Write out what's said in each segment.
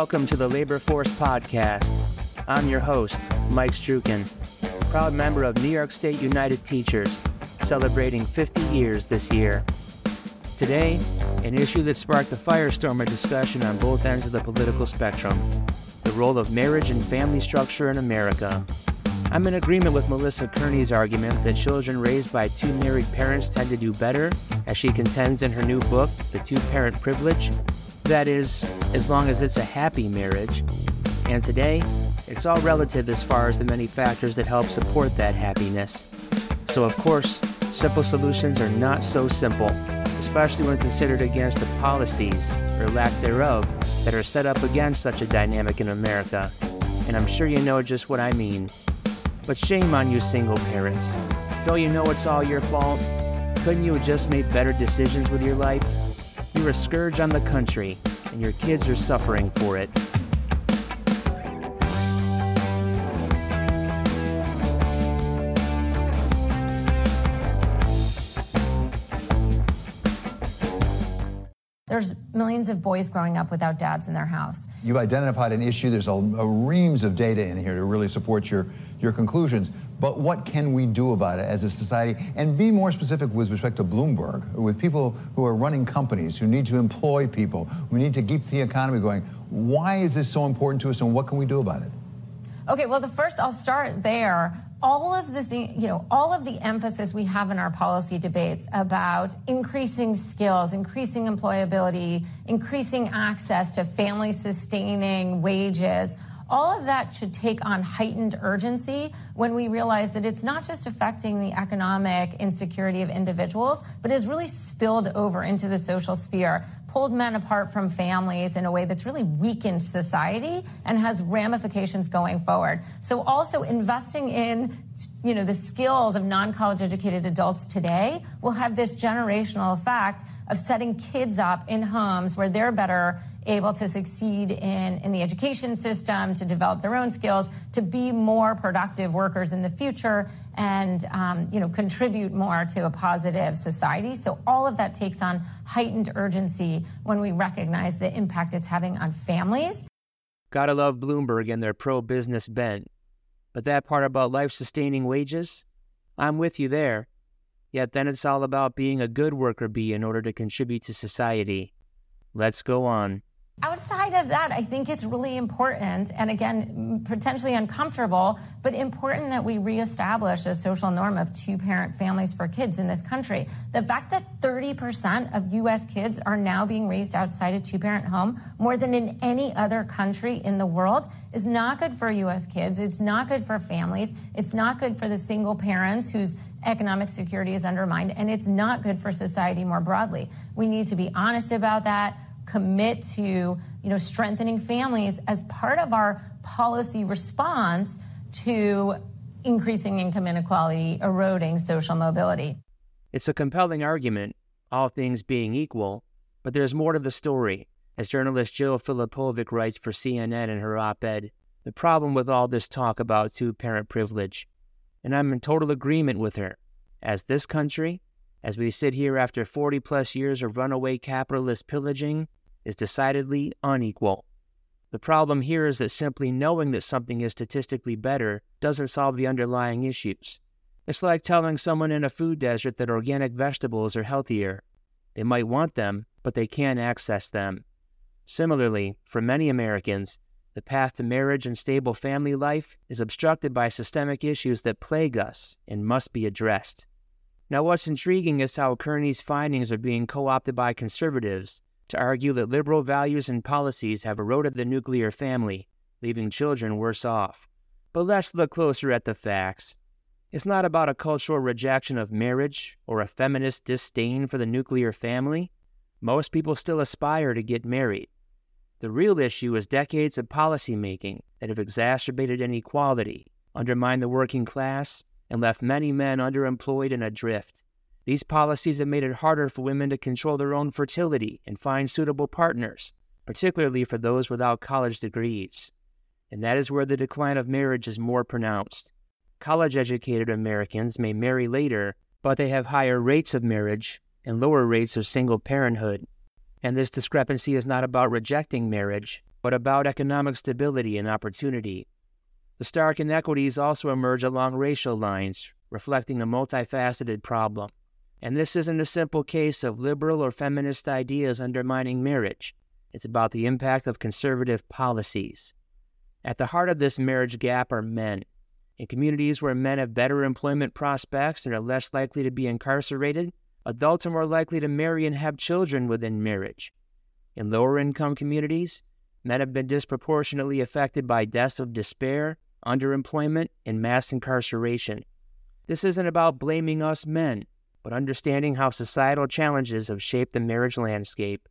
Welcome to the Labor Force Podcast. I'm your host, Mike Strukin, proud member of New York State United Teachers, celebrating 50 years this year. Today, an issue that sparked a firestorm of discussion on both ends of the political spectrum the role of marriage and family structure in America. I'm in agreement with Melissa Kearney's argument that children raised by two married parents tend to do better, as she contends in her new book, The Two Parent Privilege. That is, as long as it's a happy marriage. And today, it's all relative as far as the many factors that help support that happiness. So, of course, simple solutions are not so simple, especially when considered against the policies, or lack thereof, that are set up against such a dynamic in America. And I'm sure you know just what I mean. But shame on you, single parents. Don't you know it's all your fault? Couldn't you have just made better decisions with your life? You're a scourge on the country, and your kids are suffering for it. Millions of boys growing up without dads in their house. You've identified an issue. There's a, a reams of data in here to really support your, your conclusions. But what can we do about it as a society? And be more specific with respect to Bloomberg, with people who are running companies, who need to employ people, who need to keep the economy going. Why is this so important to us and what can we do about it? Okay, well, the first, I'll start there all of the thing, you know, all of the emphasis we have in our policy debates about increasing skills, increasing employability, increasing access to family sustaining wages, all of that should take on heightened urgency when we realize that it's not just affecting the economic insecurity of individuals, but is really spilled over into the social sphere pulled men apart from families in a way that's really weakened society and has ramifications going forward. So also investing in you know the skills of non-college educated adults today will have this generational effect of setting kids up in homes where they're better able to succeed in, in the education system, to develop their own skills, to be more productive workers in the future, and um, you know contribute more to a positive society. So all of that takes on heightened urgency when we recognize the impact it's having on families. Gotta love Bloomberg and their pro-business bent. But that part about life-sustaining wages, I'm with you there. Yet then it's all about being a good worker bee in order to contribute to society. Let's go on. Outside of that, I think it's really important, and again, potentially uncomfortable, but important that we reestablish a social norm of two parent families for kids in this country. The fact that 30% of U.S. kids are now being raised outside a two parent home, more than in any other country in the world, is not good for U.S. kids. It's not good for families. It's not good for the single parents whose economic security is undermined, and it's not good for society more broadly. We need to be honest about that commit to you know strengthening families as part of our policy response to increasing income inequality, eroding social mobility. It's a compelling argument, all things being equal, but there's more to the story. As journalist Jill Filipovic writes for CNN in her op ed, the problem with all this talk about two parent privilege, and I'm in total agreement with her, as this country, as we sit here after 40 plus years of runaway capitalist pillaging, is decidedly unequal. The problem here is that simply knowing that something is statistically better doesn't solve the underlying issues. It's like telling someone in a food desert that organic vegetables are healthier. They might want them, but they can't access them. Similarly, for many Americans, the path to marriage and stable family life is obstructed by systemic issues that plague us and must be addressed. Now, what's intriguing is how Kearney's findings are being co opted by conservatives to argue that liberal values and policies have eroded the nuclear family, leaving children worse off. But let's look closer at the facts. It's not about a cultural rejection of marriage or a feminist disdain for the nuclear family. Most people still aspire to get married. The real issue is decades of policymaking that have exacerbated inequality, undermined the working class, and left many men underemployed and adrift. These policies have made it harder for women to control their own fertility and find suitable partners, particularly for those without college degrees. And that is where the decline of marriage is more pronounced. College educated Americans may marry later, but they have higher rates of marriage and lower rates of single parenthood. And this discrepancy is not about rejecting marriage, but about economic stability and opportunity. The stark inequities also emerge along racial lines, reflecting a multifaceted problem. And this isn't a simple case of liberal or feminist ideas undermining marriage. It's about the impact of conservative policies. At the heart of this marriage gap are men. In communities where men have better employment prospects and are less likely to be incarcerated, adults are more likely to marry and have children within marriage. In lower income communities, men have been disproportionately affected by deaths of despair, underemployment, and mass incarceration. This isn't about blaming us men, but understanding how societal challenges have shaped the marriage landscape.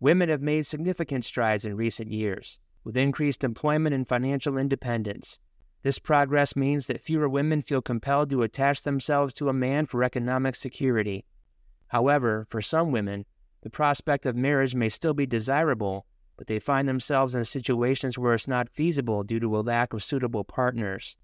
Women have made significant strides in recent years, with increased employment and financial independence. This progress means that fewer women feel compelled to attach themselves to a man for economic security. However, for some women, the prospect of marriage may still be desirable, but they find themselves in situations where it's not feasible due to a lack of suitable partners.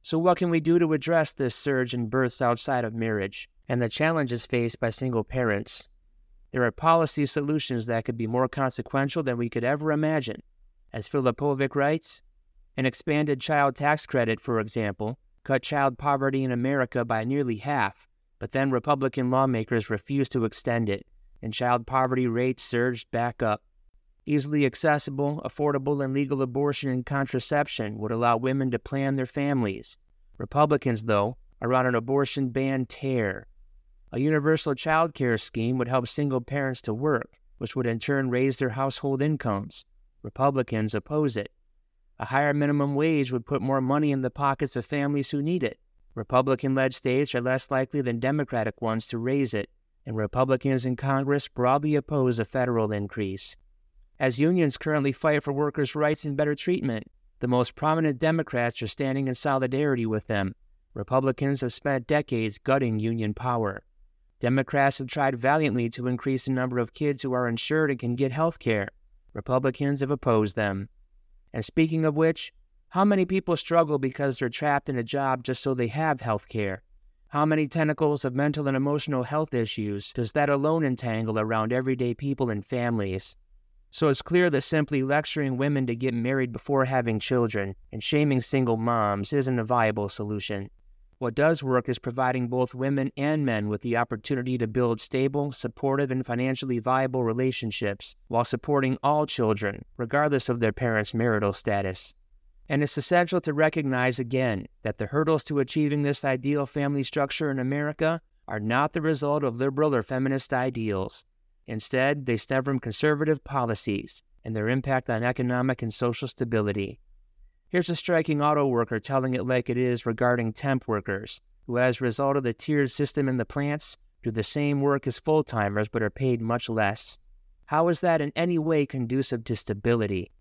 So, what can we do to address this surge in births outside of marriage? And the challenges faced by single parents. There are policy solutions that could be more consequential than we could ever imagine. As Filipovic writes, an expanded child tax credit, for example, cut child poverty in America by nearly half, but then Republican lawmakers refused to extend it, and child poverty rates surged back up. Easily accessible, affordable, and legal abortion and contraception would allow women to plan their families. Republicans, though, are on an abortion ban tear. A universal child care scheme would help single parents to work, which would in turn raise their household incomes. Republicans oppose it. A higher minimum wage would put more money in the pockets of families who need it. Republican led states are less likely than Democratic ones to raise it, and Republicans in Congress broadly oppose a federal increase. As unions currently fight for workers' rights and better treatment, the most prominent Democrats are standing in solidarity with them. Republicans have spent decades gutting union power. Democrats have tried valiantly to increase the number of kids who are insured and can get health care. Republicans have opposed them. And speaking of which, how many people struggle because they're trapped in a job just so they have health care? How many tentacles of mental and emotional health issues does that alone entangle around everyday people and families? So it's clear that simply lecturing women to get married before having children and shaming single moms isn't a viable solution. What does work is providing both women and men with the opportunity to build stable, supportive, and financially viable relationships while supporting all children, regardless of their parents' marital status. And it's essential to recognize again that the hurdles to achieving this ideal family structure in America are not the result of liberal or feminist ideals. Instead, they stem from conservative policies and their impact on economic and social stability. Here's a striking auto worker telling it like it is regarding temp workers, who, as a result of the tiered system in the plants, do the same work as full timers but are paid much less. How is that in any way conducive to stability?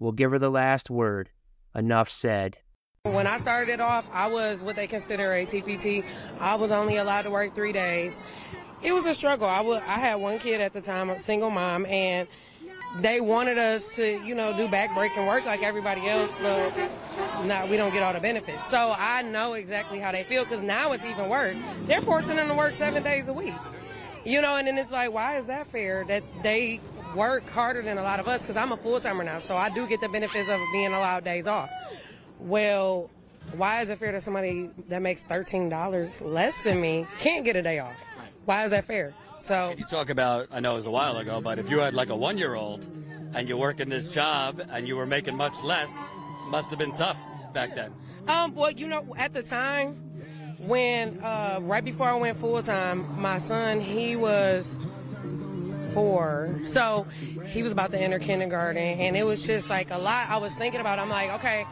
We'll give her the last word. Enough said. When I started off, I was what they consider a TPT. I was only allowed to work three days. It was a struggle. I, w- I had one kid at the time, a single mom, and they wanted us to, you know, do backbreaking work like everybody else, but not, we don't get all the benefits. So I know exactly how they feel because now it's even worse. They're forcing them to work seven days a week. You know, and then it's like, why is that fair that they work harder than a lot of us? Because I'm a full timer now, so I do get the benefits of being allowed days off. Well, why is it fair that somebody that makes $13 less than me can't get a day off? Why is that fair? So you talk about, I know it was a while ago, but if you had like a one year old and you work in this job and you were making much less, must have been tough back then. Um, well, you know, at the time when uh, right before I went full time, my son he was four, so he was about to enter kindergarten, and it was just like a lot. I was thinking about. I'm like, okay,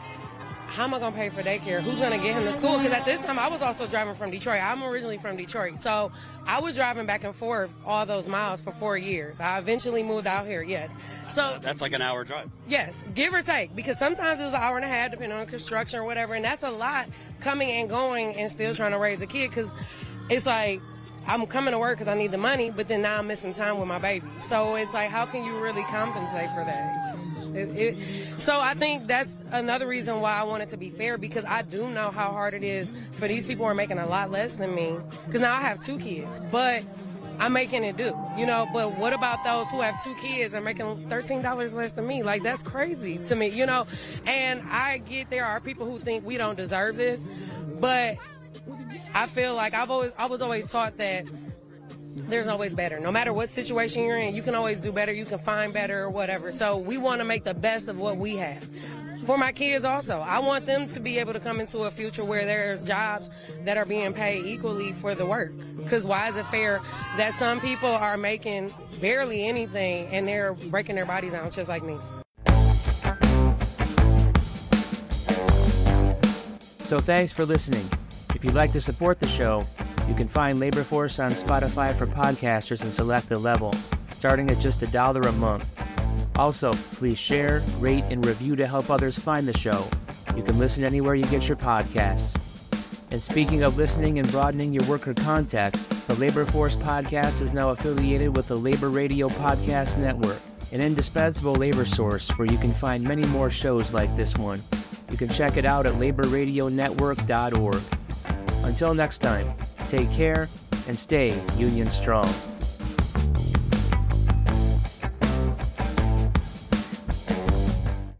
how am I going to pay for daycare? Who's going to get him to school? Because at this time, I was also driving from Detroit. I'm originally from Detroit. So I was driving back and forth all those miles for four years. I eventually moved out here, yes. So uh, that's like an hour drive. Yes, give or take, because sometimes it was an hour and a half, depending on construction or whatever. And that's a lot coming and going and still trying to raise a kid because it's like, I'm coming to work because I need the money, but then now I'm missing time with my baby. So it's like, how can you really compensate for that? It, it, so I think that's another reason why I wanted to be fair because I do know how hard it is for these people who are making a lot less than me. Because now I have two kids, but I'm making it do, you know. But what about those who have two kids and making thirteen dollars less than me? Like that's crazy to me, you know. And I get there are people who think we don't deserve this, but I feel like I've always I was always taught that there's always better. No matter what situation you're in, you can always do better. You can find better or whatever. So we want to make the best of what we have. For my kids also, I want them to be able to come into a future where there's jobs that are being paid equally for the work. Because why is it fair that some people are making barely anything and they're breaking their bodies down just like me? So thanks for listening. If you'd like to support the show, you can find Labor Force on Spotify for podcasters and select the level, starting at just a dollar a month. Also, please share, rate, and review to help others find the show. You can listen anywhere you get your podcasts. And speaking of listening and broadening your worker contact, the Labor Force podcast is now affiliated with the Labor Radio Podcast Network, an indispensable labor source where you can find many more shows like this one. You can check it out at laborradionetwork.org. Until next time, take care and stay union strong.